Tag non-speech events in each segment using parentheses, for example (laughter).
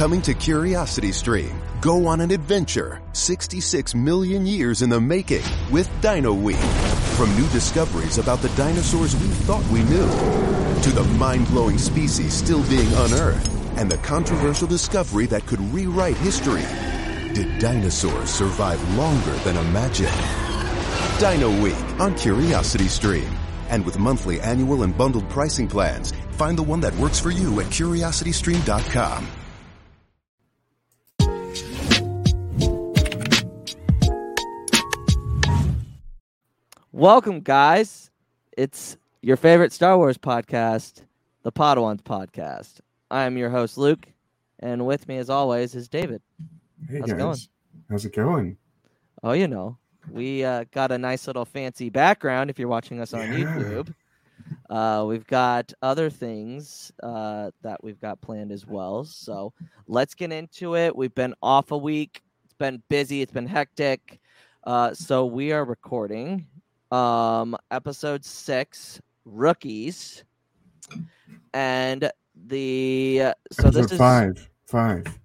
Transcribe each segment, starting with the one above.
Coming to Curiosity Stream. Go on an adventure 66 million years in the making with Dino Week. From new discoveries about the dinosaurs we thought we knew to the mind-blowing species still being unearthed and the controversial discovery that could rewrite history. Did dinosaurs survive longer than imagined? Dino Week on Curiosity Stream. And with monthly, annual, and bundled pricing plans, find the one that works for you at curiositystream.com. Welcome, guys. It's your favorite Star Wars podcast, the Podwans podcast. I am your host, Luke, and with me, as always, is David. Hey How's it guys, going? how's it going? Oh, you know, we uh, got a nice little fancy background if you're watching us on Yeah. YouTube. Uh, we've got other things uh, that we've got planned as well. So let's get into it. We've been off a week. It's been busy. It's been hectic. Uh, so we are recording um, episode six, rookies, and the uh, so Episode this is five, five.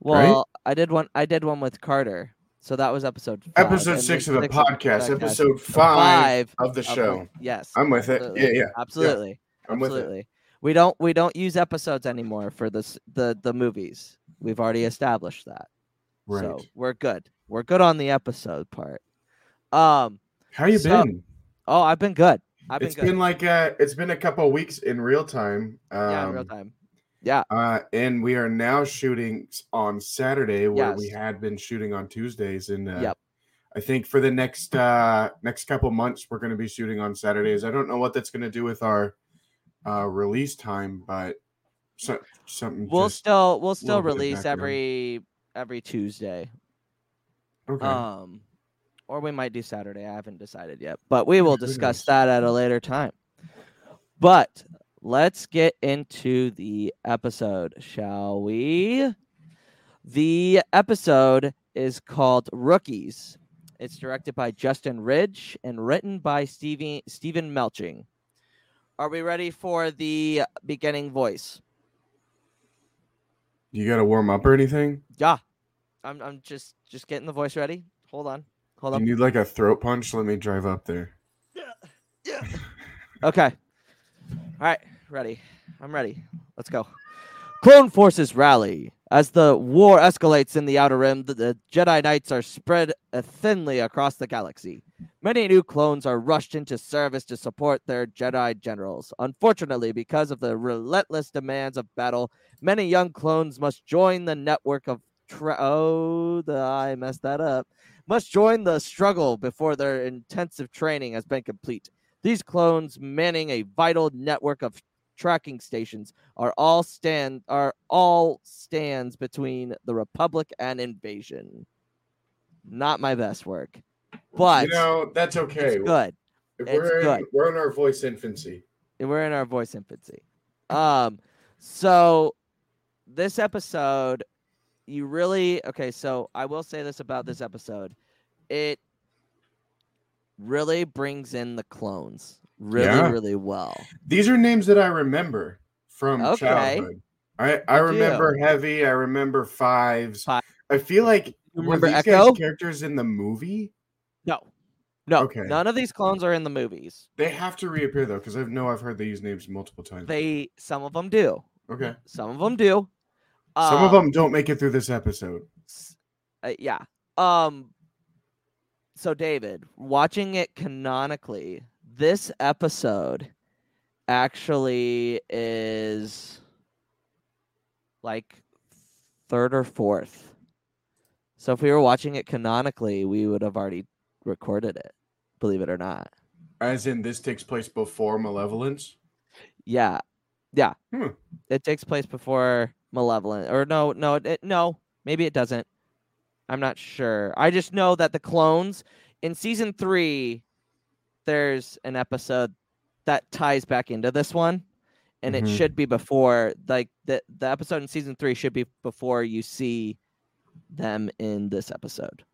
well, I did one. I did one with Carter. So that was episode five. Episode six of the podcast, podcast. episode five, of the of show. Yes, I'm with it. Yeah, yeah, absolutely, I'm with it. absolutely. We don't we don't use episodes anymore for this the the movies. We've already established that. Right. So we're good. We're good on the episode part. Um. How you so- been? Oh, I've been good. I've been It's good. been like uh it's been a couple of weeks in real time. Um, yeah, real time. Yeah. Uh, and we are now shooting on Saturday where we had been shooting on Tuesdays. And uh, Yep. I think for the next uh next couple months we're going to be shooting on Saturdays. I don't know what that's going to do with our uh release time, but so, something. We'll still we'll still little bit of release every every Tuesday. okay. Um, or we might do Saturday. I haven't decided yet, but we oh will discuss that at a later time. But let's get into the episode, shall we? The episode is called Rookies. It's directed by Justin Ridge and written by Stevie, Steven Melching. Are we ready for the beginning voice? you got to warm up or anything? Yeah. I'm I'm just just getting the voice ready. Hold on. Hold You on. need like a throat punch? Let me drive up there. Yeah. (laughs) Okay. All right. Ready. I'm ready. Let's go. Clone forces rally. As the war escalates in the Outer Rim, the, the Jedi Knights are spread uh, thinly across the galaxy. Many new clones are rushed into service to support their Jedi generals. Unfortunately, because of the relentless demands of battle, many young clones must join the network of. Tra- oh, the, I messed that up. Must join the struggle before their intensive training has been complete. These clones, manning a vital network of tracking stations, are all stand are all stands between the Republic and invasion. Not my best work, but you know, that's okay. it's good. If It's we're in, good. we're in our voice infancy. We're in our voice infancy. Um, so this episode, you really okay. So I will say this about this episode, it really brings in the clones really, Yeah. really well. These are names that I remember from Okay. childhood. I I You do. remember Heavy. I remember Fives. Five. I feel like You were remember these Echo? guys characters in the movie? No, no, Okay. none of these clones are in the movies. They have to reappear though, because I know I've heard these names multiple times. They some of them do, okay. some of them do. Some of Um, them don't make it through this episode. uh, yeah. Um. So David, watching it canonically, this episode actually is like third or fourth. So if we were watching it canonically, we would have already recorded it. Believe it or not. As in, this takes place before Malevolence. Yeah, yeah. Hmm. It takes place before Malevolent, or no, no, it, no. Maybe it doesn't. I'm not sure. I just know that the clones in season three, there's an episode that ties back into this one, and Mhm. it should be before like the the episode in season three should be before you see them in this episode.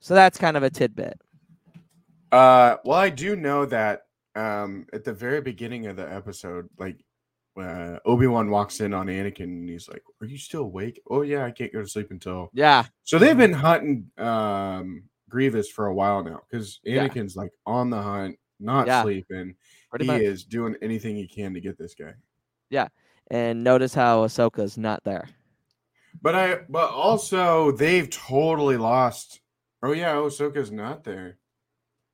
So that's kind of a tidbit. Uh, well, I do know that um, at the very beginning of the episode, like uh, Obi Wan walks in on Anakin and he's like, "Are you still awake?" Oh yeah, I can't go to sleep until. Yeah. So they've been hunting um, Grievous for a while now because Yeah. Anakin's like on the hunt, not Yeah. sleeping. Pretty he much. is doing anything he can to get this guy. Yeah, and notice how Ahsoka's not there. But I, but also they've totally lost. Oh yeah, Ahsoka's not there.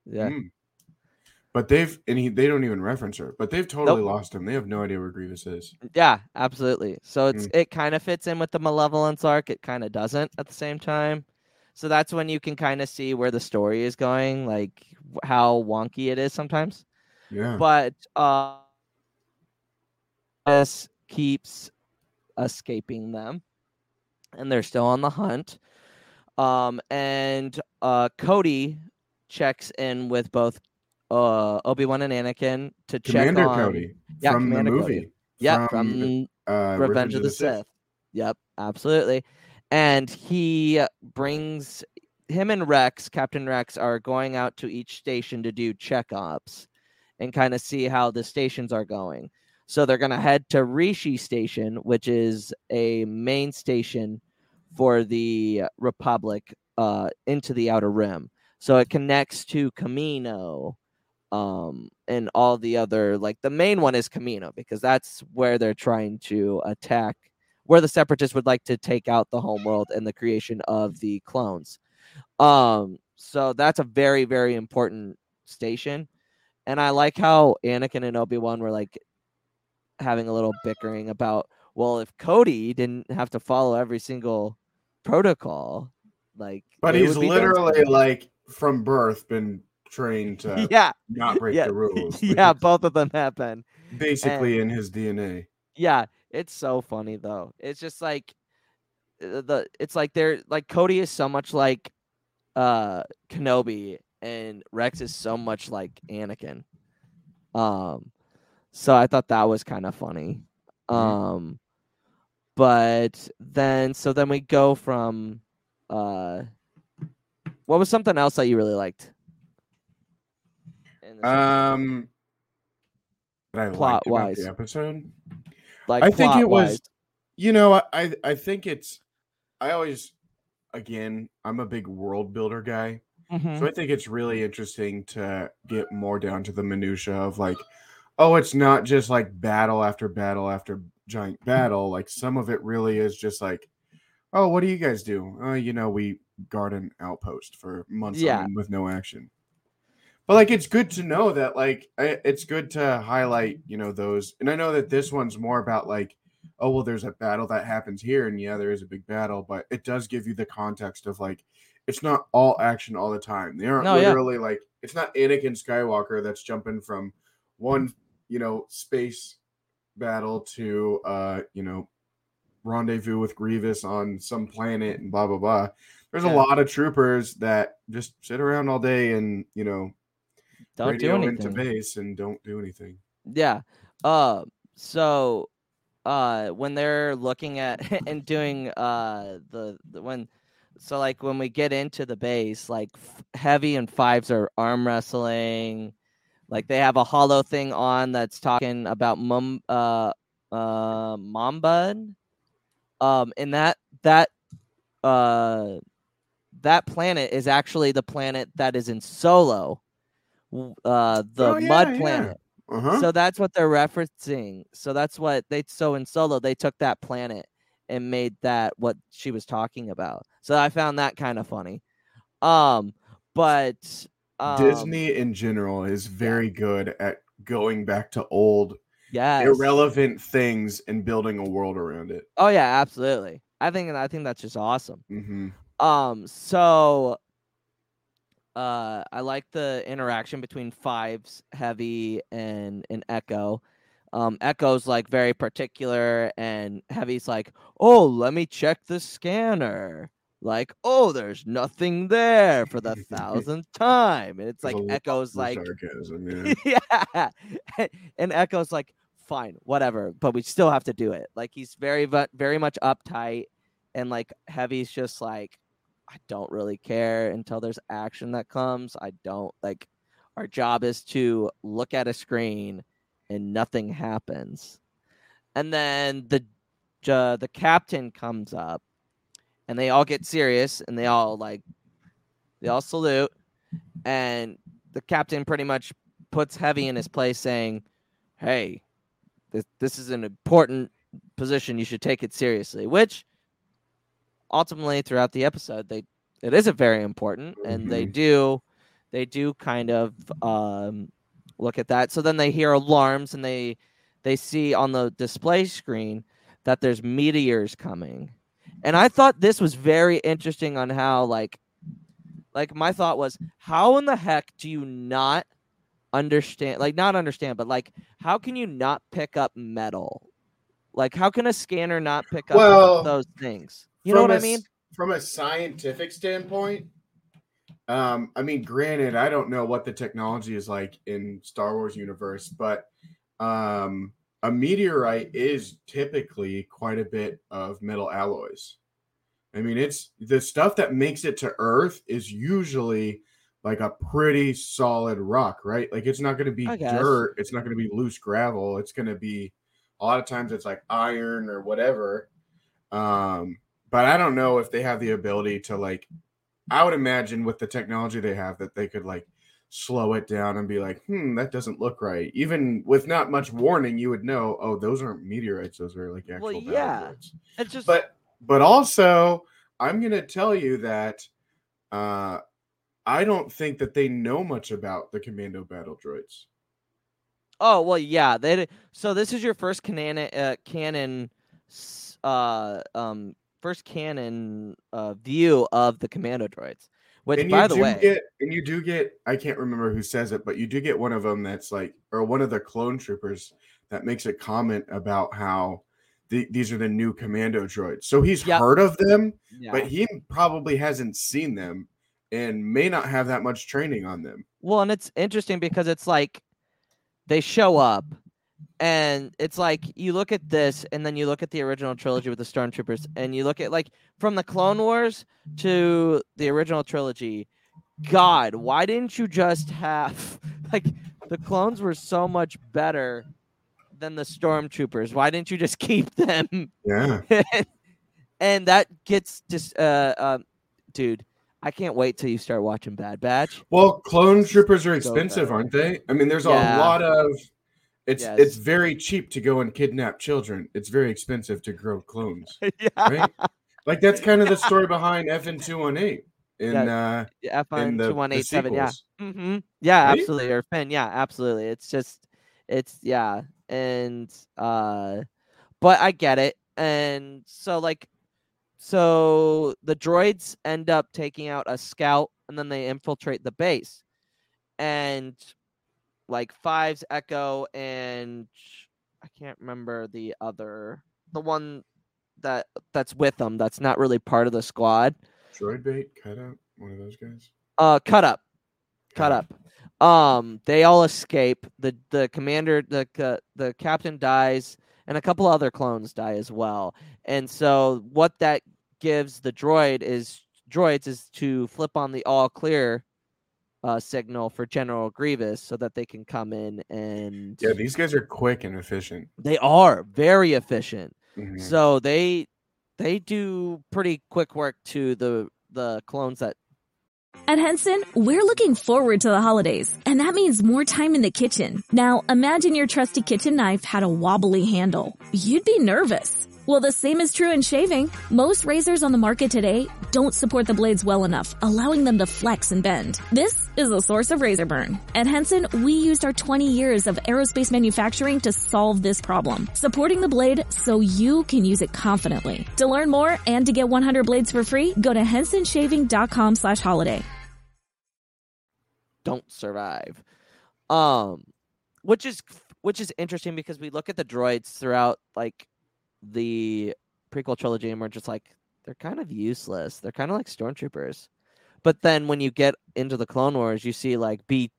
Yeah. Mm. But they've and he, they don't even reference her. But they've totally Nope. lost him. They have no idea where Grievous is. Yeah, absolutely. So it's Mm. it kind of fits in with the malevolence arc. It kind of doesn't at the same time. So that's when you can kind of see where the story is going, like how wonky it is sometimes. Yeah. But uh, this keeps escaping them, and they're still on the hunt. Um, and uh, Cody checks in with both uh Obi Wan and Anakin to check on Cody Yeah, from Commander the Cody. movie. yeah from uh, Revenge of the Sith. Yep, absolutely. And he brings him and Rex, Captain Rex, are going out to each station to do checkups and kind of see how the stations are going. So they're going to head to Rishi Station, which is a main station for the Republic uh, into the Outer Rim. So it connects to Kamino um and all the other like the main one is Kamino because that's where they're trying to attack where the separatists would like to take out the homeworld and the creation of the clones. Um so that's a very very important station and I like how Anakin and Obi-Wan were like having a little bickering about well if Cody didn't have to follow every single protocol like But he's would be done literally like from birth been trained to (laughs) yeah not break yeah the rules. (laughs) Yeah both of them happen. basically in his DNA. Yeah, it's so funny though. It's just like the it's like they're like Cody is so much like uh Kenobi and Rex is so much like Anakin. Um so I thought that was kind of funny. Mhm. Um but then so then we go from uh what was something else that you really liked? In this episode? Um, that I liked about Plot-wise. the episode. like I think it was, you know, I- I think it's. I always, again, I'm a big world builder guy, Mhm. so I think it's really interesting to get more down to the minutia of like, oh, it's not just like battle after battle after giant battle. Like some of it really is just like, oh, what do you guys do? Oh, you know, we guard an outpost for months Yeah. with no action. But like, it's good to know that like it's good to highlight, you know, those. And I know that this one's more about like, oh well, there's a battle that happens here, and yeah, there is a big battle, but it does give you the context of like, it's not all action all the time. They aren't No, yeah. literally like it's not Anakin Skywalker that's jumping from one, you know, space battle to uh, you know, rendezvous with Grievous on some planet and blah blah blah. There's Yeah. a lot of troopers that just sit around all day and you know Don't do radio anything. into base and don't do anything. Yeah. Uh so uh when they're looking at (laughs) and doing uh the, the when so like when we get into the base like f- heavy and fives are arm wrestling like they have a hollow thing on that's talking about mum uh uh Mimban um and that that uh that planet is actually the planet that is in solo uh the Oh, yeah, mud yeah. planet Uh-huh. so that's what they're referencing. So that's what they so in Solo they took that planet and made that what she was talking about. So I found that kind of funny. Um, but um, Disney in general is very good at going back to old yes. irrelevant things and building a world around it. Oh yeah, absolutely. I think I think that's just awesome. hmm Um, so uh I like the interaction between Fives, Heavy, and and Echo. Um Echo's like very particular and Heavy's like, "Oh, let me check the scanner." Like, "Oh, there's nothing there for the (laughs) thousandth time." And it's like Echo's like sarcasm, (laughs) yeah. yeah. and Echo's like, fine, whatever, but we still have to do it. Like he's very very much uptight and like Heavy's just like I don't really care until there's action that comes. I don't like our job is to look at a screen and nothing happens. and then the uh, the captain comes up, and they all get serious, and they all like they all salute, and the captain pretty much puts Heavy in his place, saying, "Hey, this this is an important position. You should take it seriously." Which ultimately, throughout the episode, they it is a very important, and they Mhm. do they do kind of um, look at that. So then they hear alarms, and they they see on the display screen that there's meteors coming. And I thought this was very interesting on how like like my thought was how in the heck do you not understand like not understand but like how can you not pick up metal? Like how can a scanner not pick up Well, those things? You know From what a I mean? From a scientific standpoint, um, I mean, granted, I don't know what the technology is like in Star Wars universe, but um, a meteorite is typically quite a bit of metal alloys. I mean, it's the stuff that makes it to Earth is usually like a pretty solid rock, right? Like it's not going to be dirt, it's not going to be loose gravel, it's going to be a lot of times it's like iron or whatever. Um, but I don't know if they have the ability to like. I would imagine with the technology they have that they could like slow it down and be like, hmm, that doesn't look right. Even with not much warning, you would know, oh, those aren't meteorites; those are like actual Well, yeah. It's just But but also, I'm gonna tell you that uh, I don't think that they know much about the commando battle droids. Oh well, yeah. They so this is your first canon, uh, canon, uh, um, first canon uh, view of the commando droids. Which, and by you the do way, get and you do get I can't remember who says it, but you do get one of them that's like or one of the clone troopers that makes a comment about how the, these are the new commando droids. So he's Yep. heard of them, yeah. but he probably hasn't seen them and may not have that much training on them. Well, and it's interesting because it's like they show up and it's like you look at this and then you look at the original trilogy with the stormtroopers and you look at like from the clone wars to the original trilogy god why didn't you just have (laughs) like the clones were so much better than the stormtroopers why didn't you just (laughs) keep them Yeah. (laughs) and that gets just uh um dude i can't wait till you start watching bad batch Well, clone troopers are expensive, good. aren't they? I mean, there's Yeah. a lot of it's Yes. it's very cheap to go and kidnap children. It's very expensive to grow clones. (laughs) yeah Right? like that's kind of the story (laughs) behind FN two one eight in uh Yeah, in FN two one eight seven. Yeah. sequels. hmm Yeah, Right? absolutely. Or Finn. Yeah, absolutely. It's just, it's yeah, and uh, but I get it, and so like, so the droids end up taking out a scout, and then they infiltrate the base, and like Fives, Echo, and I can't remember the other, the one that that's with them. That's not really part of the squad. Droid bait, cut up, one of those guys. Uh, cut up, cut Cut up. Um, they all escape. the The commander, the ca- the captain dies, and a couple other clones die as well. And so, what that gives the droid is droids is to flip on the all clear uh, signal for General Grievous, so that they can come in and Yeah, these guys are quick and efficient. they are very efficient. Mhm. So they they do pretty quick work to the the clones that At Henson, we're looking forward to the holidays, and that means more time in the kitchen. Now, imagine your trusty kitchen knife had a wobbly handle. You'd be nervous. Well, the same is true in shaving. Most razors on the market today don't support the blades well enough, allowing them to flex and bend. This is the source of razor burn. At Henson, we used our 20 years of aerospace manufacturing to solve this problem, supporting the blade so you can use it confidently. To learn more and to get 100 blades for free, go to hensonshaving.com slash holiday. don't survive. Um, which is which is interesting because we look at the droids throughout like the prequel trilogy and we're just like they're kind of useless. They're kind of like stormtroopers. But then when you get into the Clone Wars, you see like B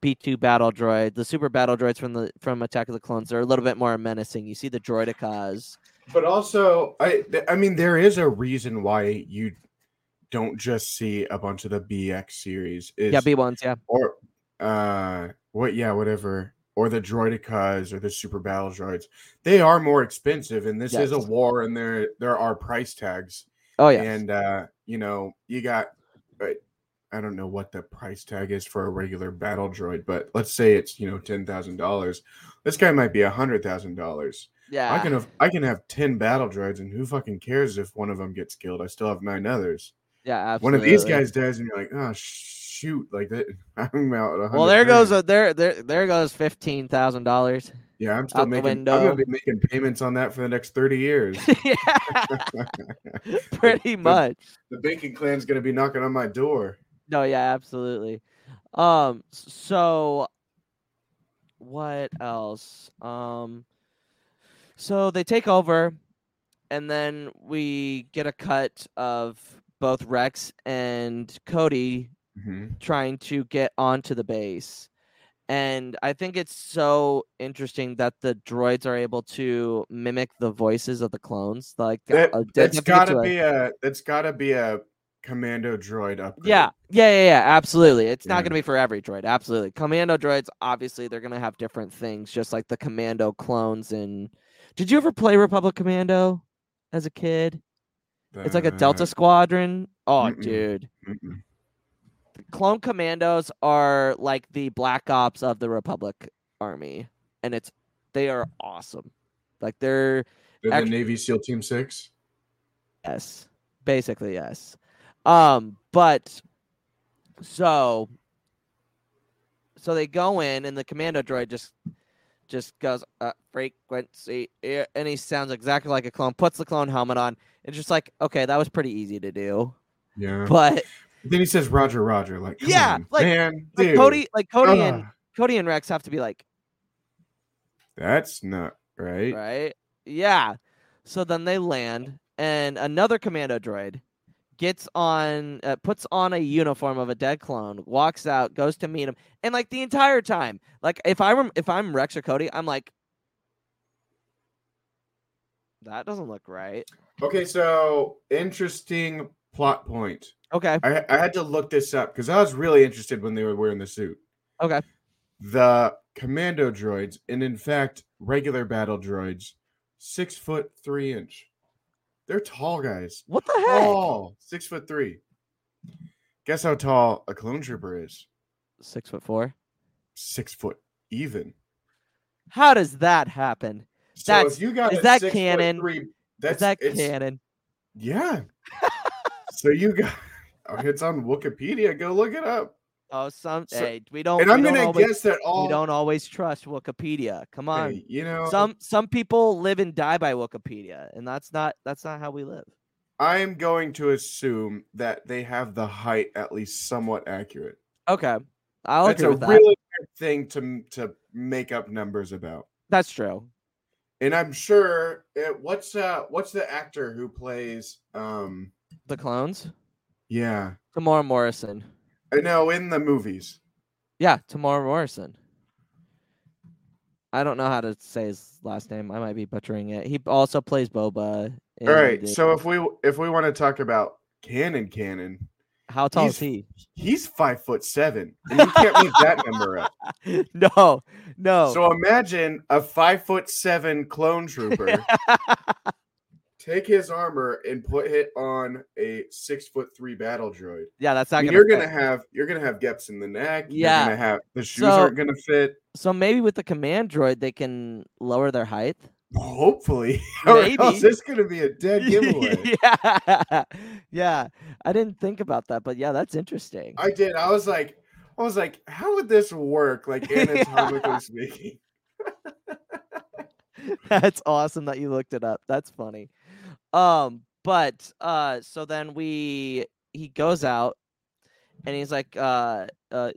B two battle droid, the super battle droids from the from Attack of the Clones. They're a little bit more menacing. You see the droidekas. But also, I I mean, there is a reason why you don't just see a bunch of the BX series. Is Yeah, B ones. Yeah, or uh what? Yeah, whatever. Or the droidekas or the super battle droids, they are more expensive, and this is a war, and there there are price tags. Oh yeah. And uh, you know, you got uh, I don't know what the price tag is for a regular battle droid, but let's say it's you know ten thousand dollars. This guy might be a hundred thousand dollars. yeah. I can have I can have ten battle droids, and who fucking cares if one of them gets killed? I still have nine others. yeah. absolutely. One of these guys dies, and you're like, oh shoot, like that. (laughs) I'm out. Well, there goes a, there there there goes fifteen thousand dollars. yeah. I'm still making. I'm gonna be making payments on that for the next thirty years. (laughs) yeah. (laughs) Pretty the- much. the banking Clan's gonna be knocking on my door. No, yeah, absolutely. Um, so what else? Um, so they take over, and then we get a cut of both Rex and Cody Mhm. trying to get onto the base. And I think it's so interesting that the droids are able to mimic the voices of the clones. Like That, uh, that's they have to to gotta a- be a. it's gotta be a commando droid upgrade. Yeah, yeah, yeah, yeah. Absolutely. It's not going to be for every droid. Absolutely. Commando droids, obviously, they're going to have different things, just like the commando clones. And did you ever play Republic Commando as a kid? It's like a Delta Uh, Squadron. Oh, mm-mm. dude. mm-mm. Clone Commandos are like the Black Ops of the Republic Army, and it's they are awesome. Like they're They're the Navy SEAL Team Six. Yes. Basically, yes. Um, but so so they go in and the commando droid just just goes uh frequency and he sounds exactly like a clone, puts the clone helmet on. It's just like, okay, that was pretty easy to do. Yeah. But then he says Roger, Roger. Like, Yeah, on, like- man, like Cody like Cody and Cody and Rex have to be like, that's not right. right? Yeah. So then they land, and another commando droid gets on, uh, puts on a uniform of a dead clone, walks out, goes to meet him, and like the entire time, like if I rem- if I'm Rex or Cody, I'm like, that doesn't look right. Okay, so interesting plot point. Okay. I, I had to look this up because I was really interested when they were wearing the suit. Okay. The commando droids, and in fact, regular battle droids, six foot three inch. They're tall guys. What the heck? Tall, six foot three. Guess how tall a clone trooper is? Six foot four. Six foot even. How does that happen? So That's- if you got is a that six foot canon? Three, that's Is that canon? Yeah. (laughs) so you got (laughs) oh, it's on Wikipedia. Go look it up. Oh, some So- hey, we don't. and I'm gonna always, guess that all we don't always trust Wikipedia. Come on. Hey, you know some some people live and die by Wikipedia, and that's not that's not how we live. I'm going to assume that they have the height at least somewhat accurate. Okay, I'll That's agree a with that. really thing to to make up numbers about. That's true. And I'm sure it, what's uh what's the actor who plays um The clones, yeah Temuera Morrison. Uh, I know in the movies. Yeah, Temuera Morrison. I don't know how to say his last name. I might be butchering it. He also plays Boba. in All right, the- so if we if we want to talk about canon canon, how tall is he? he's five foot seven, and you can't make that number up. (laughs) no, no. So imagine a five foot seven clone trooper (laughs) take his armor and put it on a six foot three battle droid. yeah, that's not I mean, gonna. you're fit. gonna have you're gonna have gaps in the neck. Yeah. you're gonna have the shoes So- aren't gonna fit. So maybe with the command droid, they can lower their height. Hopefully, (laughs) or else Maybe. it's gonna be a dead (laughs) giveaway. yeah, yeah. I didn't think about that, but yeah, that's interesting. I did. I was like, I was like, how would this work? Like (laughs) anatomically speaking. That's awesome that you looked it up. That's funny. Um, but uh so then we he goes out and he's like, uh uh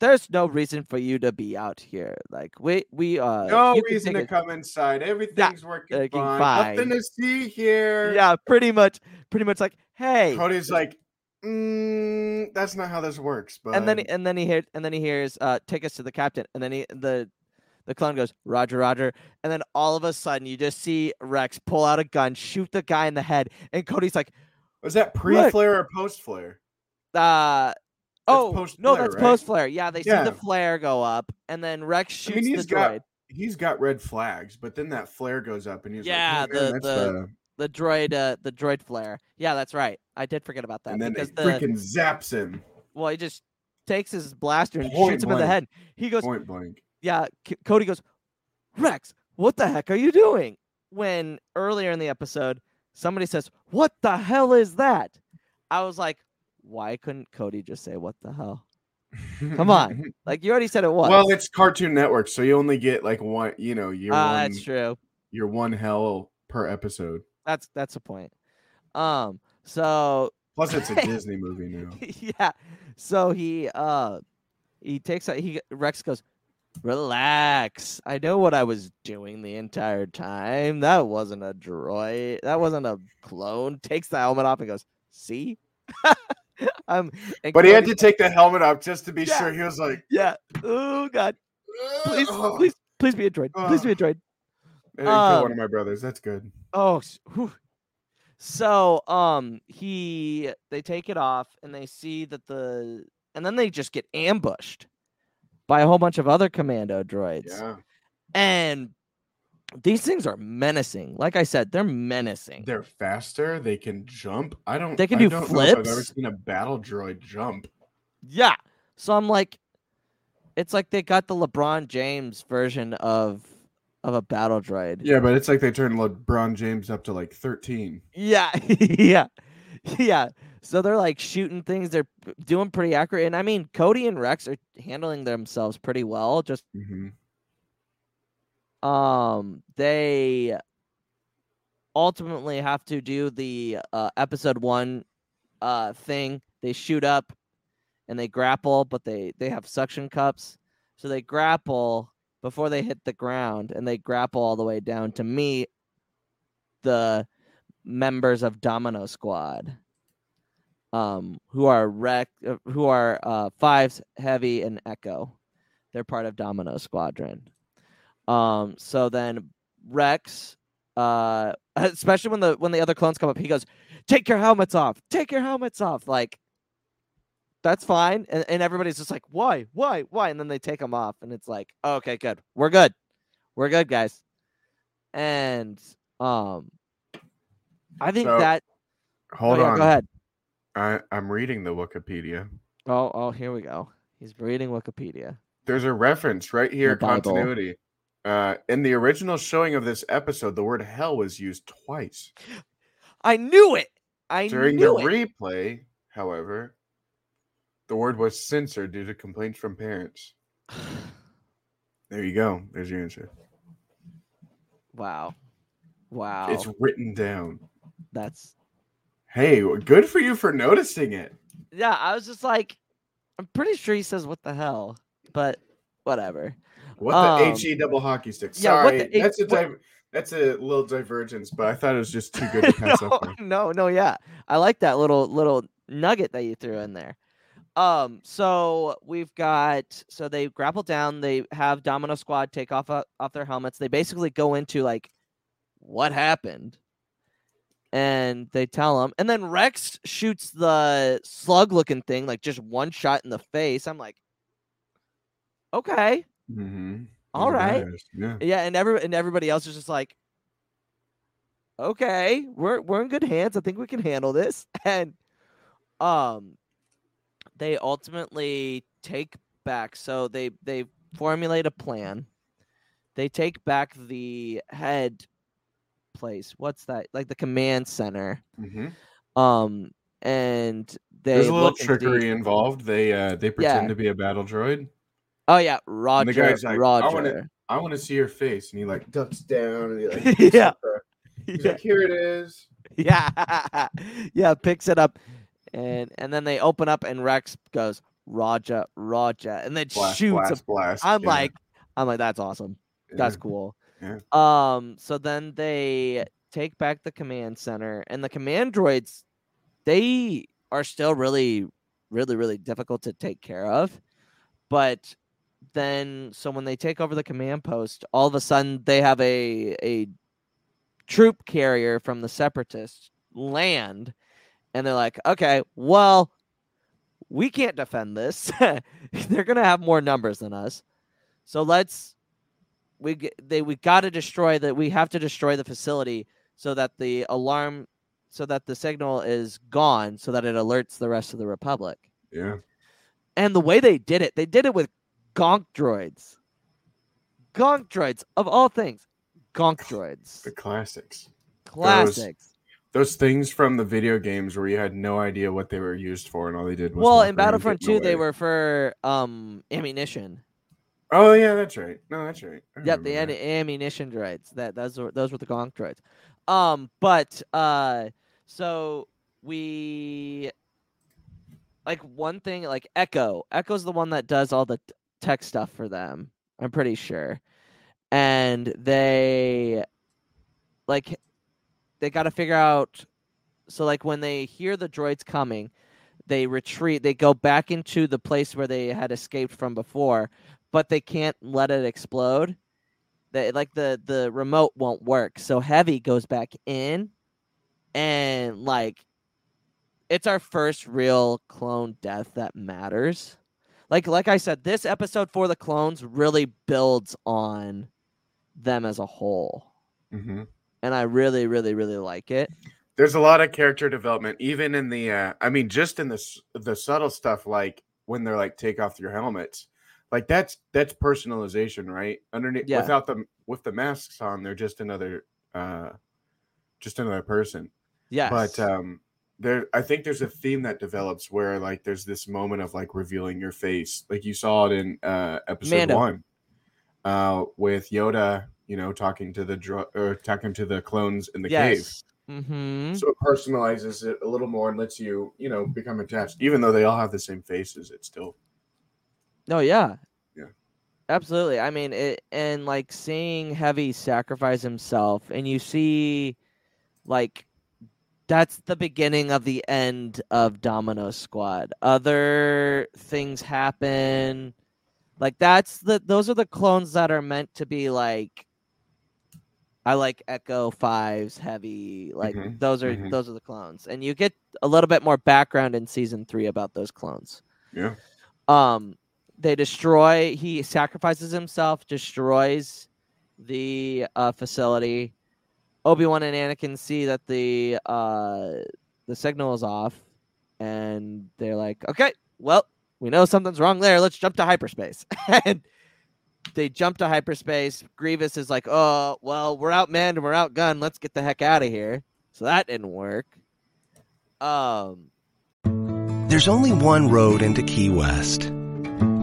there's no reason for you to be out here. Like we we uh No reason to a- come inside. Everything's working working fine. fine. Nothing to see here. Yeah, pretty much pretty much like, hey. Cody's like, mm, that's not how this works. But and then and then he hears and then he hears uh take us to the captain and then he the the clone goes roger roger and then all of a sudden you just see rex pull out a gun shoot the guy in the head and cody's like was that pre flare or post flare? uh Oh post no, that's right? post flare. Yeah, they see the flare go up, and then Rex I shoots mean, the got droid. he's got red flags, but then that flare goes up, and he's Yeah, like, oh, man, the- that's the- The droid, uh, the droid flare. Yeah, that's right. I did forget about that and then because it the freaking zaps him well, he just takes his blaster and Point shoots him in the head. He goes, point blank. Yeah. C- Cody goes, Rex, what the heck are you doing? When earlier in the episode, somebody says, "What the hell is that?" I was like, why couldn't Cody just say, "What the hell"? Come on. (laughs) Like you already said it was. Well, it's Cartoon Network, so you only get like one. You know, your Ah, one, that's true. your one hell per episode. That's that's a point. Um. So Plus, it's a (laughs) Disney movie now. yeah. So he uh he takes out he Rex goes, Relax. I know what I was doing the entire time. That wasn't a droid. That wasn't a clone. Takes the helmet off and goes, see? (laughs) um But he had to take the helmet off just to be Yeah. sure. He was like, Yeah. Oh god. Please, please, please be a droid. Please be a droid. I Um, one of my brothers. That's good. Oh, whew. so um, he they take it off and they see that the and then they just get ambushed by a whole bunch of other commando droids, Yeah, and these things are menacing. Like I said, they're menacing. they're faster. They can jump. I don't. They can I do if I've ever seen a battle droid jump. yeah. So I'm like, it's like they got the LeBron James version of of a battle droid. Yeah, but it's like they turned LeBron James up to like thirteen. Yeah, (laughs) yeah, yeah. So they're like shooting things. They're doing pretty accurate, and I mean, Cody and Rex are handling themselves pretty well. Just Mm-hmm. um, they ultimately have to do the uh, episode one uh thing. They shoot up and they grapple, but they they have suction cups, so they grapple before they hit the ground, and they grapple all the way down to meet the members of Domino Squad, um, who are rec, uh, who are uh, Fives, Heavy, and Echo. They're part of Domino Squadron. Um, so then Rex, uh, (laughs) especially when the when the other clones come up, he goes, "Take your helmets off! Take your helmets off!" Like that's fine, and, and everybody's just like, "Why? Why? Why?" And then they take them off, and it's like, "Okay, good, we're good, we're good, guys." And um, I think So, that. Hold oh, yeah, on. Go ahead. I, I'm reading the Wikipedia. Oh, oh, here we go. He's reading Wikipedia. There's a reference right here. Continuity. Uh, in the original showing of this episode, the word "hell" was used twice. (gasps) I knew it. I During knew the it. replay, however, the word was censored due to complaints from parents. (sighs) There you go. There's your answer. wow, wow. It's written down. That's Hey, good for you for noticing it. yeah. I was just like, I'm pretty sure he says what the hell, but whatever. What Um, the H E double hockey stick? yeah, Sorry, the that's a what- that's a little divergence, but I thought it was just too good to (laughs) pass no, up. on. no, no, yeah. I like that little little nugget that you threw in there. Um, so we've got so they grapple down, they have Domino Squad take off uh, off their helmets. They basically go into like what happened. And they tell him, and then Rex shoots the slug looking thing, like just one shot in the face. I'm like, okay, Mm-hmm. all right. Yeah. yeah, and every and everybody else is just like, okay, we're we're in good hands. I think we can handle this. (laughs) And um, they ultimately take back. So they they formulate a plan. They take back the head place. What's that? Like the command center. Mm-hmm. Um, and they There's a little and trickery involved. They uh they pretend Yeah. to be a battle droid. Oh yeah, Roger. The guy's like, "I Roger. I want to see your face, and he like ducks down and he like (laughs) Yeah. (laughs) He's Yeah. like, here it is. (laughs) Yeah, yeah, picks it up, and and then they open up, and Rex goes Roger, Roger, and then Blast, shoots. blast, a, blast. I'm Yeah, like, I'm like, that's awesome. That's yeah. cool. Yeah. Um, so then they take back the command center, and the command droids, they are still really, really, really difficult to take care of, but then so when they take over the command post, all of a sudden they have a a troop carrier from the separatists land and they're like, okay, well, we can't defend this. (laughs) They're gonna have more numbers than us. So let's we they we got to destroy that. We have to destroy the facility so that the alarm, so that the signal is gone, so that it alerts the rest of the republic. Yeah. And the way they did it, they did it with gonk droids. Gonk droids of all things, gonk droids, The classics. classics. Those things from the video games where you had no idea what they were used for and all they did was Well, in Battlefront 2, they were for um ammunition. Oh yeah, that's right. No, that's right. I Yep, the that. ammunition droids. That those were those were the gonk droids. Um, but uh, so we like one thing like Echo. Echo's the one that does all the tech stuff for them. I'm pretty sure, and they like they got to figure out. So like when they hear the droids coming, they retreat. They go back into the place where they had escaped from before, but they can't let it explode. They, like the the remote won't work. So Heavy goes back in, and like, it's our first real clone death that matters. Like like I said, this episode for the clones really builds on them as a whole, Mhm. and I really really really like it. There's a lot of character development, even in the. Uh, I mean, just in the the subtle stuff, like when they're like take off your helmets, like that's that's personalization, right? Underneath, Yeah. without them with the masks on, they're just another, uh just another person. Yeah. But um there, I think there's a theme that develops where like there's this moment of like revealing your face, like you saw it in uh episode Mando. one, uh with Yoda, you know, talking to the dro- or talking to the clones in the cave. Mm-hmm. So it personalizes it a little more and lets you, you know, become attached. Even though they all have the same faces, it still No, yeah. Yeah. Absolutely. I mean, it and like seeing Heavy sacrifice himself and you see like that's the beginning of the end of Domino Squad. Other things happen. Like that's the those are the clones that are meant to be like I like Echo Fives, Heavy. Like Mhm, those are mhm. those are the clones, and you get a little bit more background in season three about those clones yeah. um they destroy he sacrifices himself destroys the uh, facility. Obi-wan and anakin see that the uh the signal is off and they're like okay well we know something's wrong there. Let's jump to hyperspace. (laughs) And they jump to hyperspace. Grievous is like oh well we're outmanned and we're outgunned. Let's get the heck out of here. So that didn't work. Um There's only one road into Key West,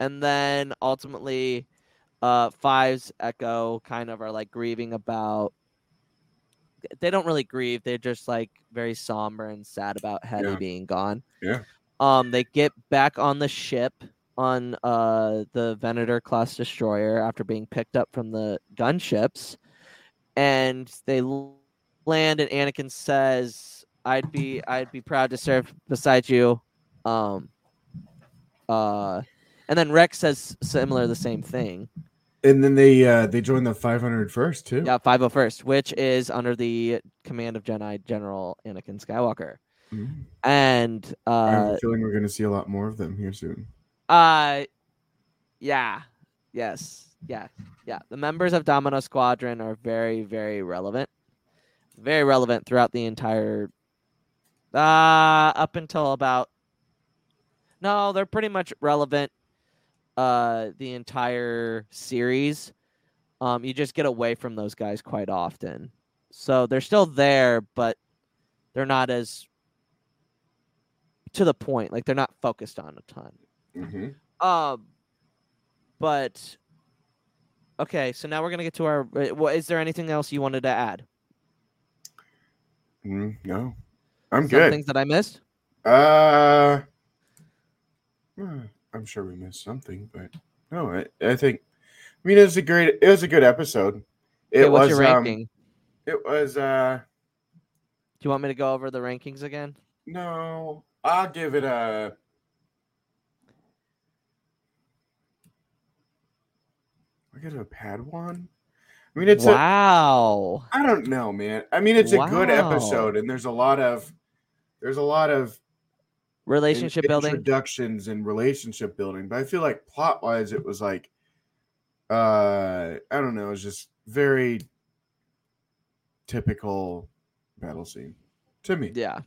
And then ultimately uh fives echo kind of are like grieving about they don't really grieve they're just like very somber and sad about Hetty Yeah. being gone Yeah. um they get back on the ship on uh the venator class destroyer after being picked up from the gunships and they land and anakin says i'd be i'd be proud to serve beside you um uh and then Rex says similar the same thing. And then they uh they joined the 500 first too. Yeah, 501st, which is under the command of Jedi General Anakin Skywalker. Mhm. And I have uh a feeling we're going to see a lot more of them here soon. uh yeah. Yes. Yeah. Yeah. The members of Domino Squadron are very very relevant. Very relevant throughout the entire uh up until about No, they're pretty much relevant uh the entire series, um, you just get away from those guys quite often. So they're still there, but they're not as to the point. Like they're not focused on a ton. hmm Um, but okay, so now we're gonna get to our. uh, wha- Is there anything else you wanted to add? Mm, no, I'm Some good. things that I missed. Uh, hmm, I'm sure we missed something, but no, I, I think. I mean, it was a great. It was a good episode. It Okay, was. your Um, it was. Uh, Do you want me to go over the rankings again? no, I'll give it a. I give it a Padawan. I mean, it's a. wow. I don't know, man. I mean, it's a good episode, and there's a lot of. There's a lot of in- Relationship building. introductions and relationship building but i feel like plot wise it was like uh i don't know it was just very typical battle scene to me Yeah.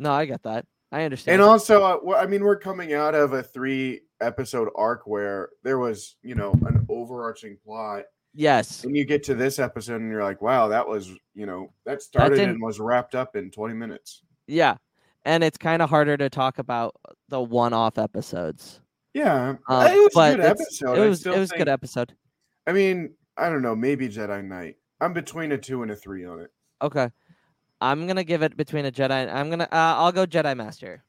No, I get that. I understand. and also uh, i mean we're coming out of a three episode arc where there was you know an overarching plot yes. and you get to this episode and you're like wow that was you know that started didn't- and was wrapped up in 20 minutes Yeah. And it's kind of harder to talk about the one-off episodes. yeah Um, it was a good episode It I was it was think- good episode. I mean, I don't know, maybe Jedi Knight. I'm between a two and a three on it. Okay. I'm gonna give it between a Jedi. I'm gonna. Uh, I'll go Jedi Master.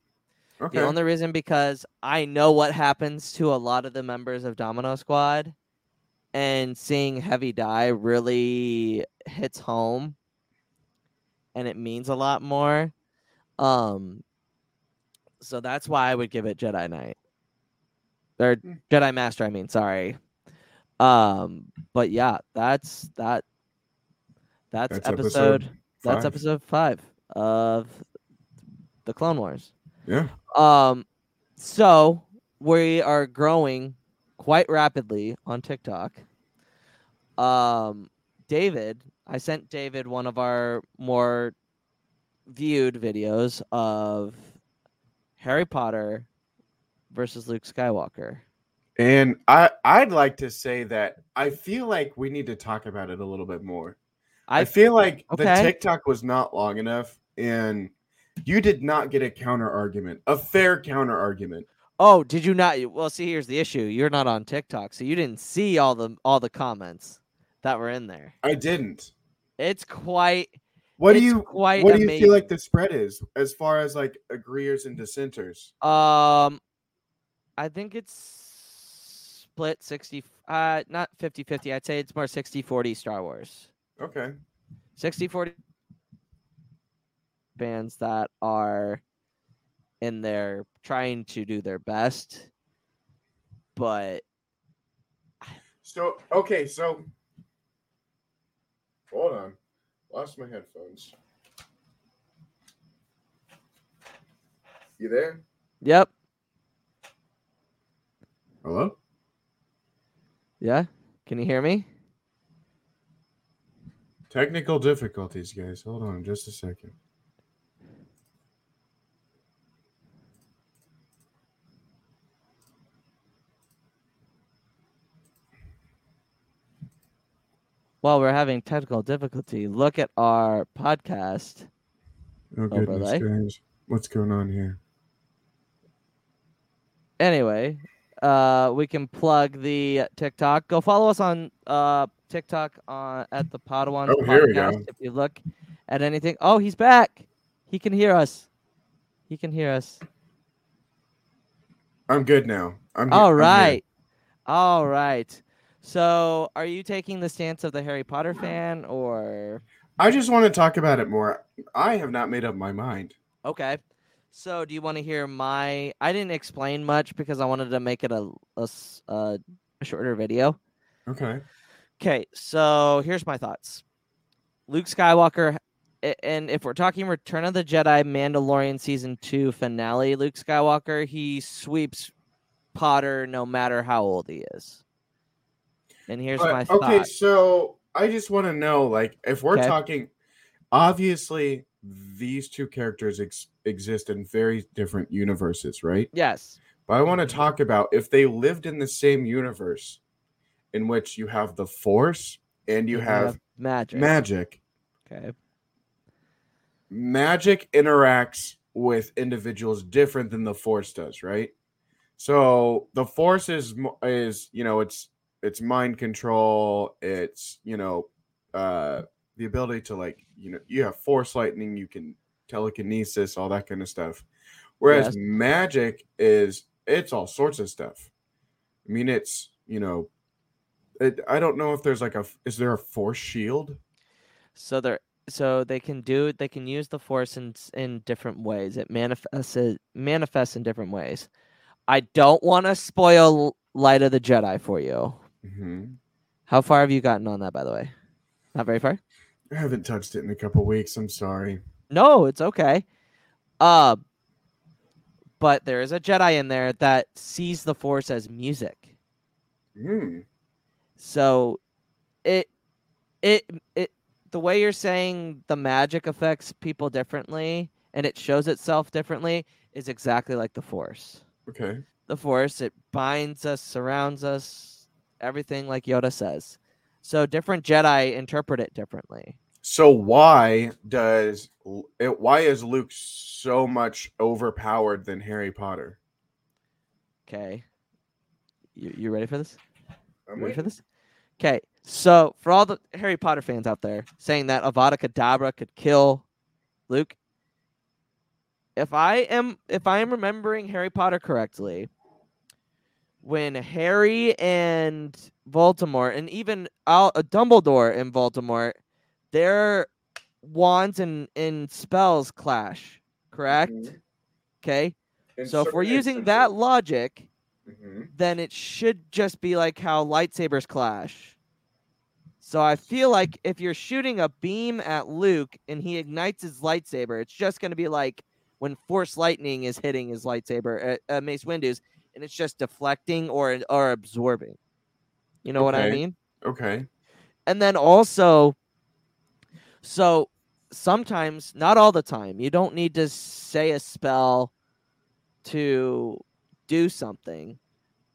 Okay. The only reason because I know what happens to a lot of the members of Domino Squad, and seeing Heavy die really hits home, and it means a lot more. Um, so that's why I would give it Jedi Knight or Hmm. Jedi Master. I mean, sorry. Um, but yeah, that's that. That's, That's episode. episode That's episode five of the Clone Wars. Yeah. Um, so we are growing quite rapidly on TikTok. Um, David, I sent David one of our more viewed videos of Harry Potter versus Luke Skywalker. And I I'd like to say that I feel like we need to talk about it a little bit more. I, I feel like the. TikTok was not long enough and you did not get a counter argument, a fair counter argument. oh, did you not? Well, see, here's the issue: you're not on TikTok, so you didn't see all the all the comments that were in there. I didn't. It's quite. What do you quite what do you feel like the spread is as far as like agreeers and dissenters? Um, I think it's split 60, uh, not 50 50. I'd say it's more 60 40 Star Wars. Okay. 60 40 bands that are in there trying to do their best, but So okay, so hold on. Lost my headphones. You there? yep, Hello? yeah. Can you hear me? Technical difficulties, guys. Hold on just a second. While we're having technical difficulty, look at our podcast. Oh goodness, Overlay. guys. What's going on here? anyway, uh, we can plug the TikTok. Go follow us on uh TikTok on at the Podwans Oh, here we podcast. go. If you look at anything, oh, he's back. He can hear us. He can hear us. I'm good now. I'm All I'm right, all right. So, are you taking the stance of the Harry Potter fan, or I just want to talk about it more. I have not made up my mind. okay? So, do you want to hear my? I didn't explain much because I wanted to make it a a shorter video. Okay. Okay, so here's my thoughts. Luke Skywalker, and if we're talking Return of the Jedi Mandalorian season two finale, Luke Skywalker, he sweeps Potter no matter how old he is. And here's But, my thought. okay, so I just want to know, like, if we're Okay. talking, obviously these two characters ex- exist in very different universes, right? Yes. But I want to mm-hmm. talk about if they lived in the same universe in which you have the Force and you And have magic. magic. okay. Magic interacts with individuals different than the Force does, right? So the Force is mo- is you know it's it's mind control. It's you know uh the ability to like you know you have Force lightning. You can telekinesis, all that kind of stuff. Whereas Yes. magic is it's all sorts of stuff. I mean, it's you know, it, I don't know if there's like a is there a force shield? So they're so they can do they can use the force in in different ways. It manifests it manifests in different ways. I don't want to spoil Light of the Jedi for you. Hmm How far have you gotten on that, by the way? Not very far. I haven't touched it in a couple weeks. I'm sorry. No, it's okay. Uh, but there is a Jedi in there that sees the Force as music. Hmm. So it it it the way you're saying the magic affects people differently and it shows itself differently is exactly like the Force. Okay. The Force it binds us, surrounds us, everything like Yoda says. So different Jedi interpret it differently. So why does it? Why is Luke so much overpowered than Harry Potter? Okay. You you ready for this? I'm ready for this? Okay, so for all the Harry Potter fans out there saying that Avada Kedavra could kill Luke, if I am if I am remembering Harry Potter correctly, when Harry and Voldemort and even Al, uh, Dumbledore and Voldemort, their wands and, and spells clash, correct? Mhm. Okay, In so if we're using that logic, Mhm. then it should just be like how lightsabers clash. So I feel like if you're shooting a beam at Luke and he ignites his lightsaber, it's just going to be like when Force lightning is hitting his lightsaber at uh, Mace Windu's, and it's just deflecting or or absorbing. You know what I mean? Okay. And then also, so sometimes, not all the time, you don't need to say a spell to do something,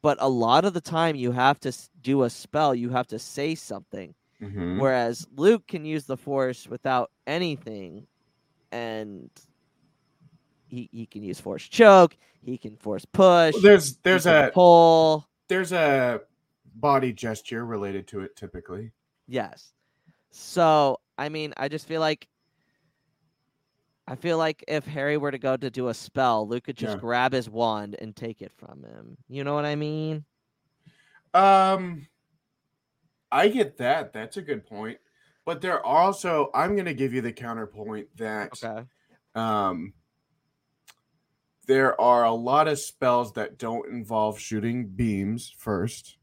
but a lot of the time you have to do a spell, you have to say something. Mhm. Whereas Luke can use the Force without anything, and he, he can use Force choke, he can Force push, Well, there's there's a pull. there's a body gesture related to it typically. Yes. So, I mean, I just feel like I feel like if Harry were to go to do a spell, Luke could just Yeah. grab his wand and take it from him. You know what I mean? Um, I get that. That's a good point. But there are also, I'm going to give you the counterpoint that Okay. um, there are a lot of spells that don't involve shooting beams first.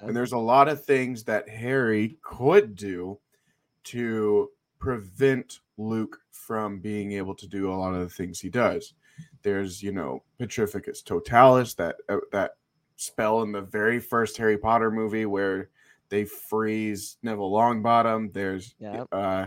And there's a lot of things that Harry could do to prevent Luke from being able to do a lot of the things he does. There's, you know, Petrificus Totalis, that uh, that spell in the very first Harry Potter movie where they freeze Neville Longbottom. There's, Yep. uh,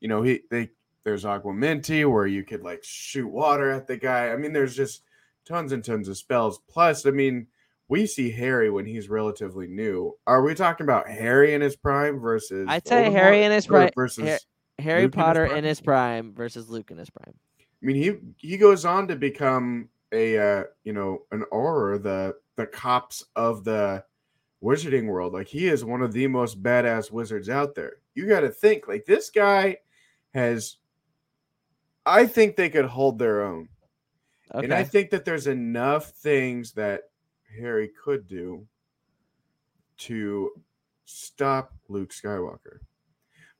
you know, he they there's Aguamenti where you could like shoot water at the guy. I mean, there's just tons and tons of spells. Plus, I mean, we see Harry when he's relatively new. Are we talking about Harry in his prime versus? I'd say Harry Voldemort? in his prime- versus. Har- Harry Luke in his Potter in his prime versus Luke in his prime. I mean, he he goes on to become a uh, you know an auror, the the cops of the wizarding world. Like he is one of the most badass wizards out there. You got to think like this guy has. I think they could hold their own. And I think that there's enough things that Harry could do to stop Luke Skywalker.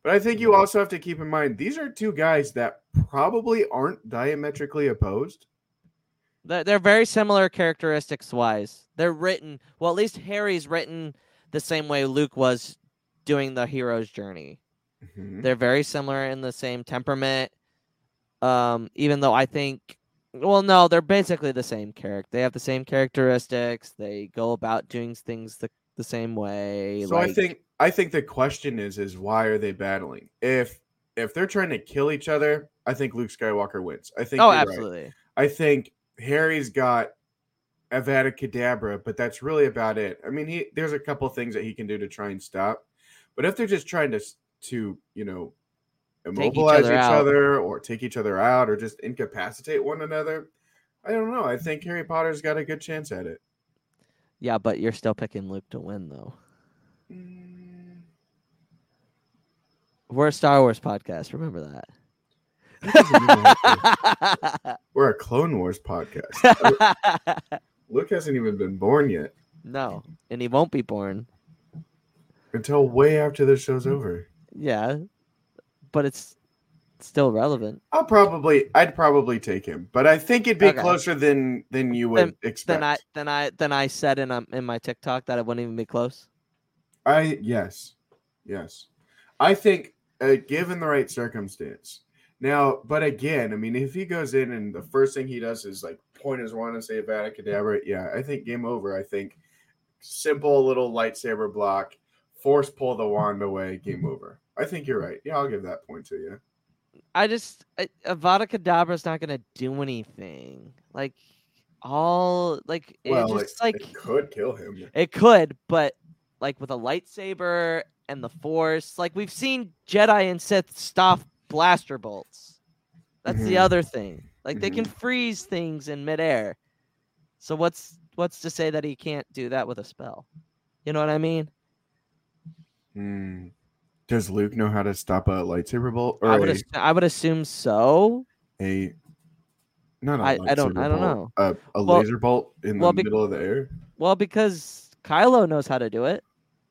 But I think you Mhm. also have to keep in mind these are two guys that probably aren't diametrically opposed. They're, they're very similar characteristics wise. They're written, well, at least Harry's written the same way Luke was doing the hero's journey. Mhm. They're very similar in the same temperament. Um, even though I think, well, no, they're basically the same character. They have the same characteristics. They go about doing things the, the same way. So I think I think the question is is why are they battling? If if they're trying to kill each other, I think Luke Skywalker wins. I think oh, you're right. absolutely. I think Harry's got Avada Kedavra, but that's really about it. I mean, he there's a couple things that he can do to try and stop, but if they're just trying to to you know Take each immobilize each other other, or take each other out or just incapacitate one another, I don't know. I think Harry Potter's got a good chance at it. Yeah, but you're still picking Luke to win though. Mm, We're a Star Wars podcast. Remember that. (laughs) We're a Clone Wars podcast. (laughs) Luke hasn't even been born yet no, and he won't be born. until way after the show's over. Yeah, but it's still relevant. I'll probably, I'd probably take him, but I think it'd be Okay. closer than than you would expect. Then I then I then I said in um, in my TikTok that it wouldn't even be close. I yes, yes. I think uh, given the right circumstance. Now, but again, I mean, if he goes in and the first thing he does is like point his wand and say Avada Kedavra, yeah, I think game over. I think simple little lightsaber block, force pull the wand away, game over. I think you're right. Yeah, I'll give that point to you. I just I- Avada Kedavra is not gonna do anything. Like all like it Well, just it, like it could kill him. It could, but like with a lightsaber and the Force, like we've seen Jedi and Sith stop blaster bolts. That's the Mhm. other thing. Like they can Mm-hmm. freeze things in midair. So what's what's to say that he can't do that with a spell? You know what I mean? Hmm. Does Luke know how to stop a lightsaber bolt or I would a, I would assume so. a not a I- I don't- I don't bolt, A, a Well- laser bolt in the well, be- middle of the air? Well, because Kylo knows how to do it,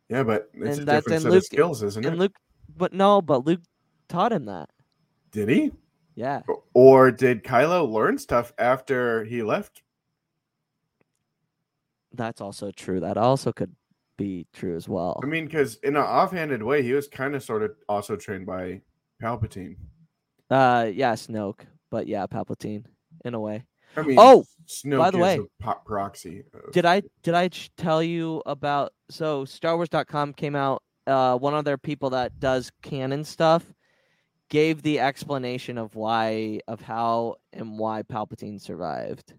Yeah, but it's And a that's- different set Luke- of skills, isn't and it? Luke, but no, but Luke taught him that. Did he? Yeah, Or did Kylo learn stuff after he left? that's also true. That also could be true as well. I mean, because in an offhanded way, he was kind of sort of also trained by Palpatine. Uh, yeah, Snoke, but yeah, Palpatine in a way. I mean, Oh, Snoke by the is way, a po- proxy. of- Did I did I tell you about so StarWars.com came out? Uh, one of their people that does canon stuff gave the explanation of why of how and why Palpatine survived.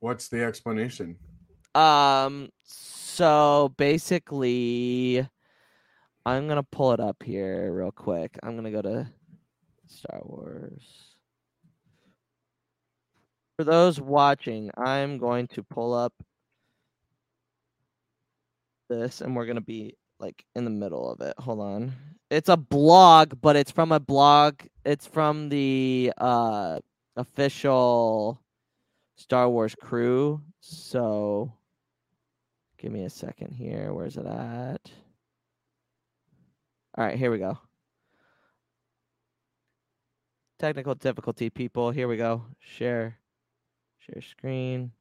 What's the explanation? Um, so basically, I'm gonna pull it up here real quick. I'm gonna go to Star Wars. For those watching, I'm going to pull up this, and we're gonna be like in the middle of it. Hold on. It's a blog, but it's from a blog. It's from the uh official Star Wars crew. So give me a second here. Where's it at? All right, here we go. Technical difficulty, people. Here we go. Share. Share screen.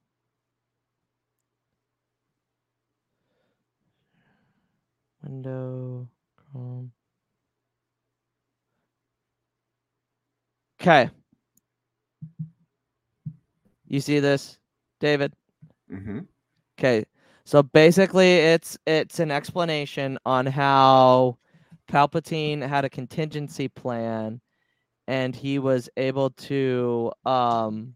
Window. Chrome. Okay. You see this, David? Mm-hmm. Okay. So basically it's it's an explanation on how Palpatine had a contingency plan and he was able to um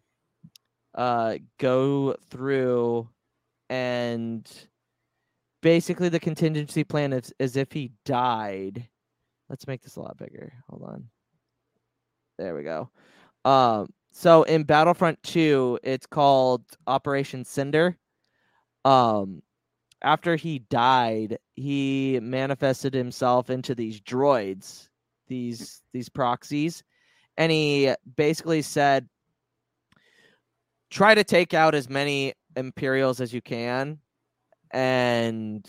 uh go through and basically the contingency plan is is if he died. Let's make this a lot bigger. Hold on. There we go. Um so in Battlefront 2, it's called Operation Cinder um after he died he manifested himself into these droids these these proxies and he basically said try to take out as many imperials as you can and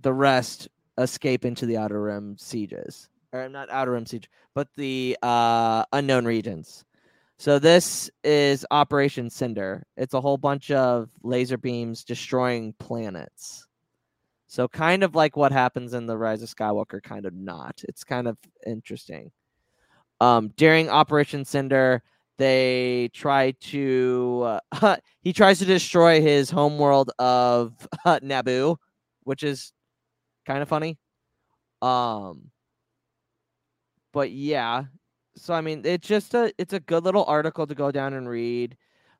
the rest escape into the outer rim sieges. Or not outer rim siege but the uh unknown regions so this is Operation Cinder. It's a whole bunch of laser beams destroying planets. So kind of like what happens in the Rise of Skywalker, kind of not. It's kind of interesting. Um, during Operation Cinder, they try to uh, (laughs) he tries to destroy his homeworld of uh, (laughs) Naboo, which is kind of funny. Um, but yeah, so I mean, it's just a it's a good little article to go down and read.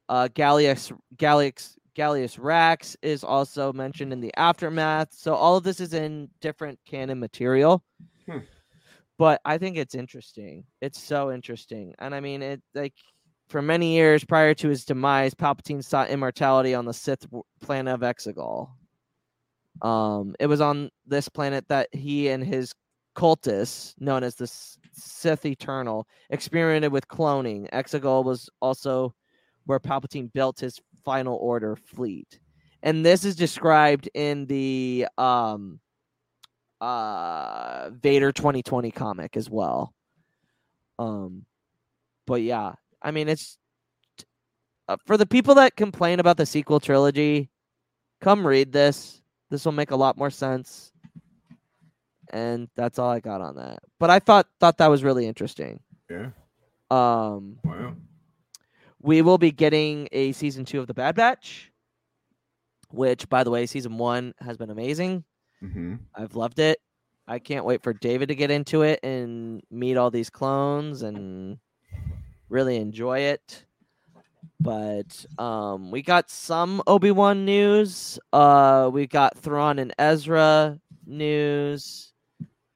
Uh, Galax Galax Gallius Rax is also mentioned in the aftermath. So all of this is in different canon material. Hmm. But I think it's interesting. It's so interesting. And I mean it like for many years prior to his demise, Palpatine sought immortality on the Sith planet of Exegol. Um, it was on this planet that he and his cultists, known as the Sith Eternal, experimented with cloning. Exegol was also where Palpatine built his Final Order fleet, and this is described in the um, uh, Vader 2020 comic as well. Um, but yeah, I mean, it's uh, for the people that complain about the sequel trilogy. Come read this. This will make a lot more sense. And that's all I got on that. But I thought thought that was really interesting. Yeah. Um, Wow. we will be getting a season two of the Bad Batch, which, by the way, season one has been amazing. Mm-hmm. I've loved it. I can't wait for David to get into it and meet all these clones and really enjoy it. But um, we got some Obi Wan news. Uh, we got Thrawn and Ezra news,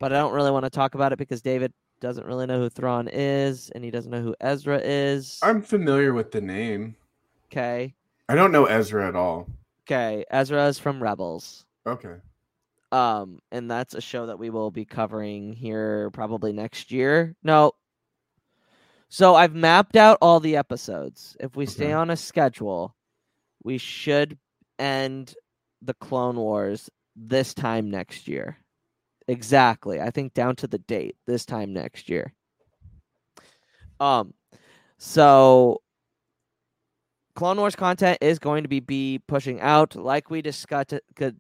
but I don't really want to talk about it because David doesn't really know who Thrawn is and he doesn't know who Ezra is. I'm familiar with the name. Okay, I don't know Ezra at all. okay. Ezra is from Rebels. Okay. um and that's a show that we will be covering here probably next year no so i've mapped out all the episodes if we stay on a schedule we should end the clone wars this time next year exactly i think down to the date this time next year um so Clone Wars content is going to be, be pushing out, like we discussed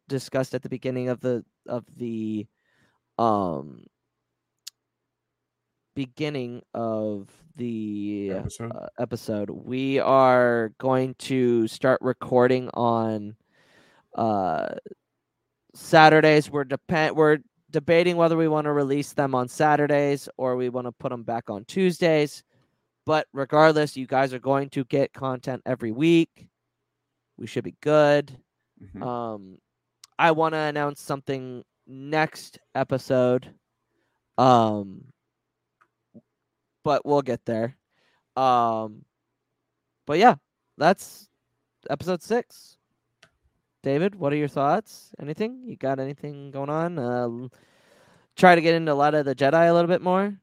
discussed at the beginning of the of the um beginning of the Episode? uh, episode. We are going to start recording on uh Saturdays. We're depend we're debating whether we want to release them on Saturdays or we want to put them back on Tuesdays. But regardless, you guys are going to get content every week. We should be good. Mhm. Um, I want to announce something next episode. Um, but we'll get there. Um, but yeah, that's episode six. David, what are your thoughts? Anything? You got anything going on? Uh, try to get into a lot of the Jedi a little bit more.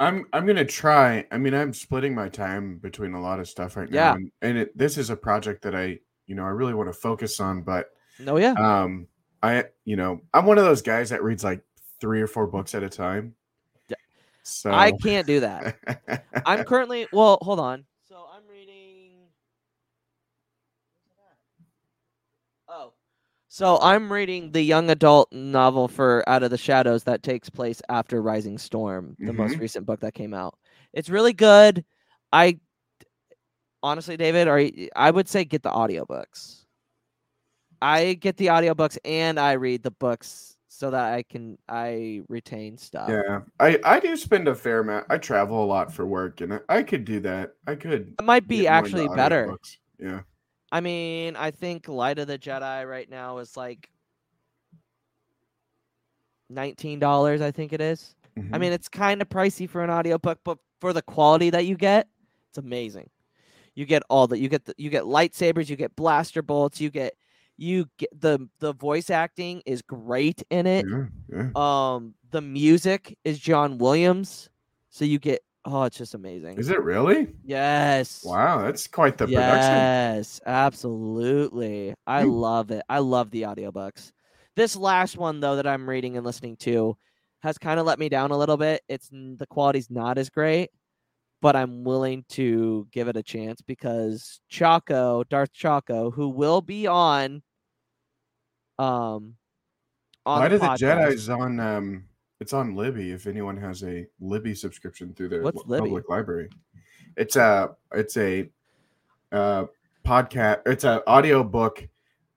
I'm I'm gonna try. I mean, I'm splitting my time between a lot of stuff right Yeah. now, and, and it, this is a project that I, you know, I really want to focus on. But No, yeah, um, I, you know, I'm one of those guys that reads like three or four books at a time. Yeah. So I can't do that. (laughs) I'm currently well. Hold on. So I'm reading. Oh, so I'm reading the young adult novel for Out of the Shadows that takes place after Rising Storm, the most Mhm. recent book that came out. It's really good. I honestly, David, are you, I would say get the audiobooks. I get the audiobooks and I read the books so that I can I retain stuff. yeah, I I do spend a fair amount. I travel a lot for work, and I, I could do that. I could It might be get more into actually better. Yeah. I mean, I think Light of the Jedi right now is like nineteen dollars. I think it is. I Mhm. mean, it's kind of pricey for an audiobook, but for the quality that you get, it's amazing. You get all the you get the, you get lightsabers, you get blaster bolts, you get you get the the voice acting is great in it. yeah, yeah. Um, the music is John Williams, so you get oh, it's just amazing. Is it really? Yes. Wow, that's quite the production. Yes, absolutely. I love it. I love the audiobooks. This last one though that I'm reading and listening to has kind of let me down a little bit. It's the quality's not as great, but I'm willing to give it a chance because Chaco, Darth Chaco, who will be on um on Light the the. Jedi's on um it's on Libby if anyone has a Libby subscription through their What's lo- Libby? public library. It's a it's a uh podcast it's an audio book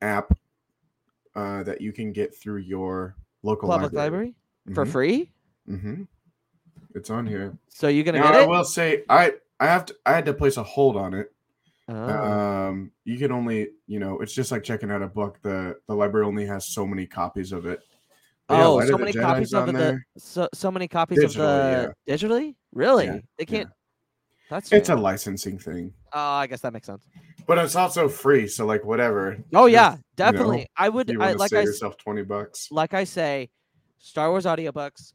app uh that you can get through your local public library, for free. Mm-hmm. It's on here. So you're gonna Now, get I will say I I have to I had to place a hold on it Oh. Um, you can only, you know, it's just like checking out a book. The the library only has so many copies of it. Yeah, oh, so many copies of the so so many copies of the digitally. Really? Yeah, They can't. That's It's a licensing thing, Oh, I guess that makes sense. but it's also free. So like whatever. Oh yeah, you know, definitely. I would. I like I yourself twenty bucks. like I say, Star Wars audiobooks,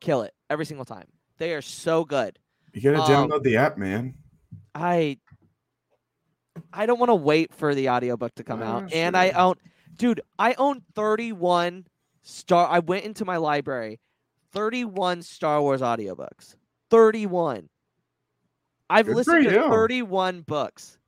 kill it every single time. They are so good. You gotta um, download the app, man. I I don't want to wait for the audiobook to come Ah, out. And I own dude, I own 31 Star I went into my library. 31 Star Wars audiobooks. 31. I've Good listened to you. 31 books.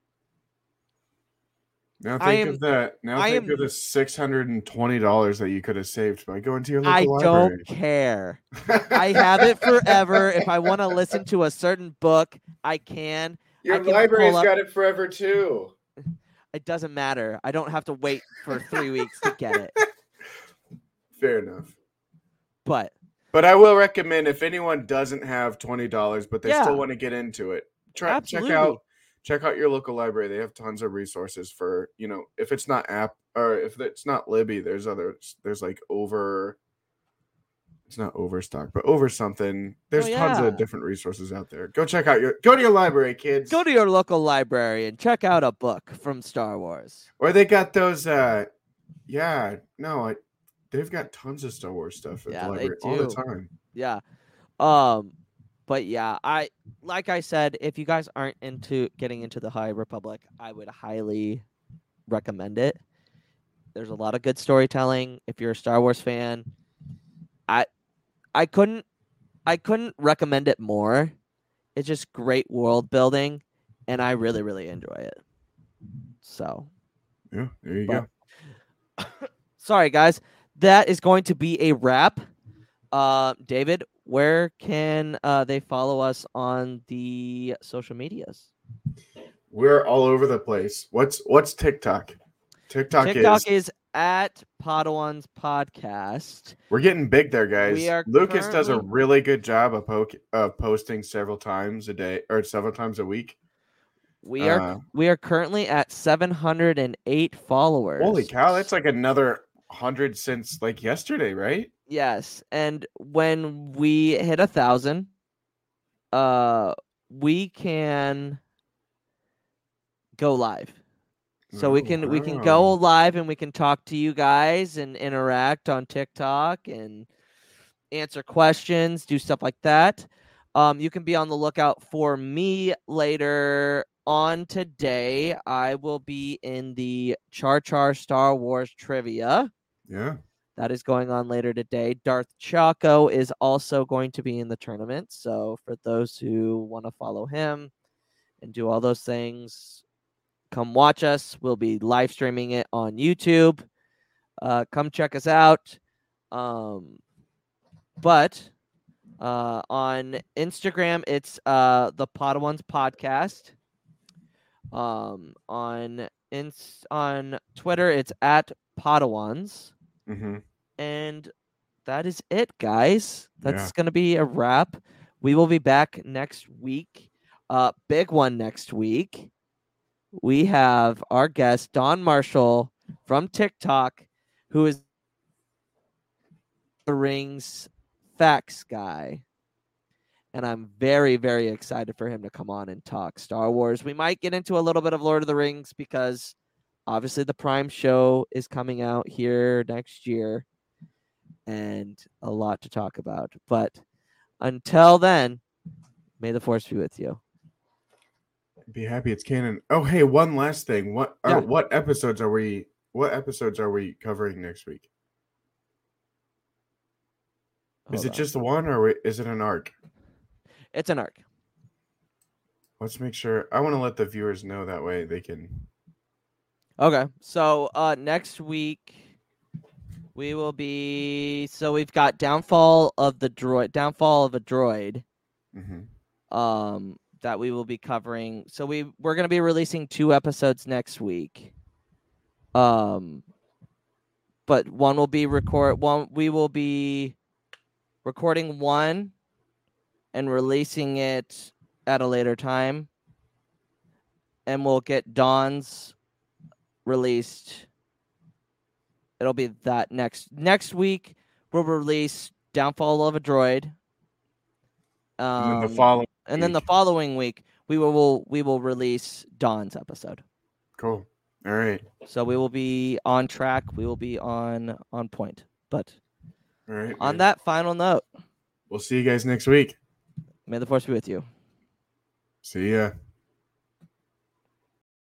Now think am- of that. Now I think am- of the six hundred and twenty dollars that you could have saved by going to your library. I local don't care. (laughs) I have it forever. if I want to listen to a certain book, I can. Your can library's up- got it forever too. It doesn't matter. I don't have to wait for 3 weeks to get it. (laughs) Fair enough. But But I will recommend if anyone doesn't have twenty dollars, but they Yeah. still want to get into it, try check out check out your local library. They have tons of resources for you know if it's not app or if it's not Libby, there's other There's like over. It's not overstock, but over something. There's tons Oh, yeah. of different resources out there. Go check out your go to your library, kids. go to your local library and check out a book from Star Wars. Or they got those. uh Yeah, no, I, they've got tons of Star Wars stuff at Yeah, the library all the time. Yeah. Um but yeah, I like I said, if you guys aren't into getting into the High Republic, I would highly recommend it. There's a lot of good storytelling. If you're a Star Wars fan, I I couldn't I couldn't recommend it more. It's just great world building and I really really enjoy it. So, Yeah, there you But- go. (coughs) sorry guys that is going to be a wrap uh david where can uh they follow us on the social medias We're all over the place. What's what's TikTok? TikTok, tiktok is is at Podwans podcast we're getting big there, guys. We are Lucas does a really good job of poke, of posting several times a day or several times a week. we are Uh, we are currently at 708 followers Holy cow, that's like another hundred since like yesterday, right? yes and when we hit a thousand uh we can go live So we Oh, can we can go live and we can talk to you guys and interact on TikTok and answer questions, do stuff like that. Um, you can be on the lookout for me later on today. I will be in the Char Char Star Wars trivia. Yeah. That is going on later today. Darth Chaco is also going to be in the tournament. So for those who want to follow him and do all those things, come watch us. We'll be live streaming it on YouTube. Uh, come check us out. Um, but uh, on Instagram, it's uh, the Podwans podcast. Um, on ins- on Twitter, it's at Podwans. Hmm And that is it, guys. That's Yeah. going to be a wrap. We will be back next week. Uh, big one next week. We have our guest, Don Marshall from TikTok, who is the Rings facts guy. And I'm very, very excited for him to come on and talk Star Wars. We might get into a little bit of Lord of the Rings because obviously the Prime show is coming out here next year and a lot to talk about. But until then, may the force be with you. Be happy it's canon. Oh, hey, one last thing. What Yeah. are, what episodes are we what episodes are we covering next week? Is it on. just one or is it an arc? It's an arc. Let's make sure. I want to let the viewers know that way they can. Okay. So uh next week we will be so we've got downfall of the droid downfall of a droid Mhm. um that we will be covering. So we we're going to be releasing two episodes next week. Um but one will be record one we will be recording one and releasing it at a later time. and we'll get Dawn's released. It'll be that next next week. We'll release Downfall of a Droid. Um, and then the following. and then the week. following week we will, will we will release Dawn's episode. Cool. All right. So we will be on track. We will be on on point. But All right. on man. that final note, we'll see you guys next week. may the force be with you. See ya.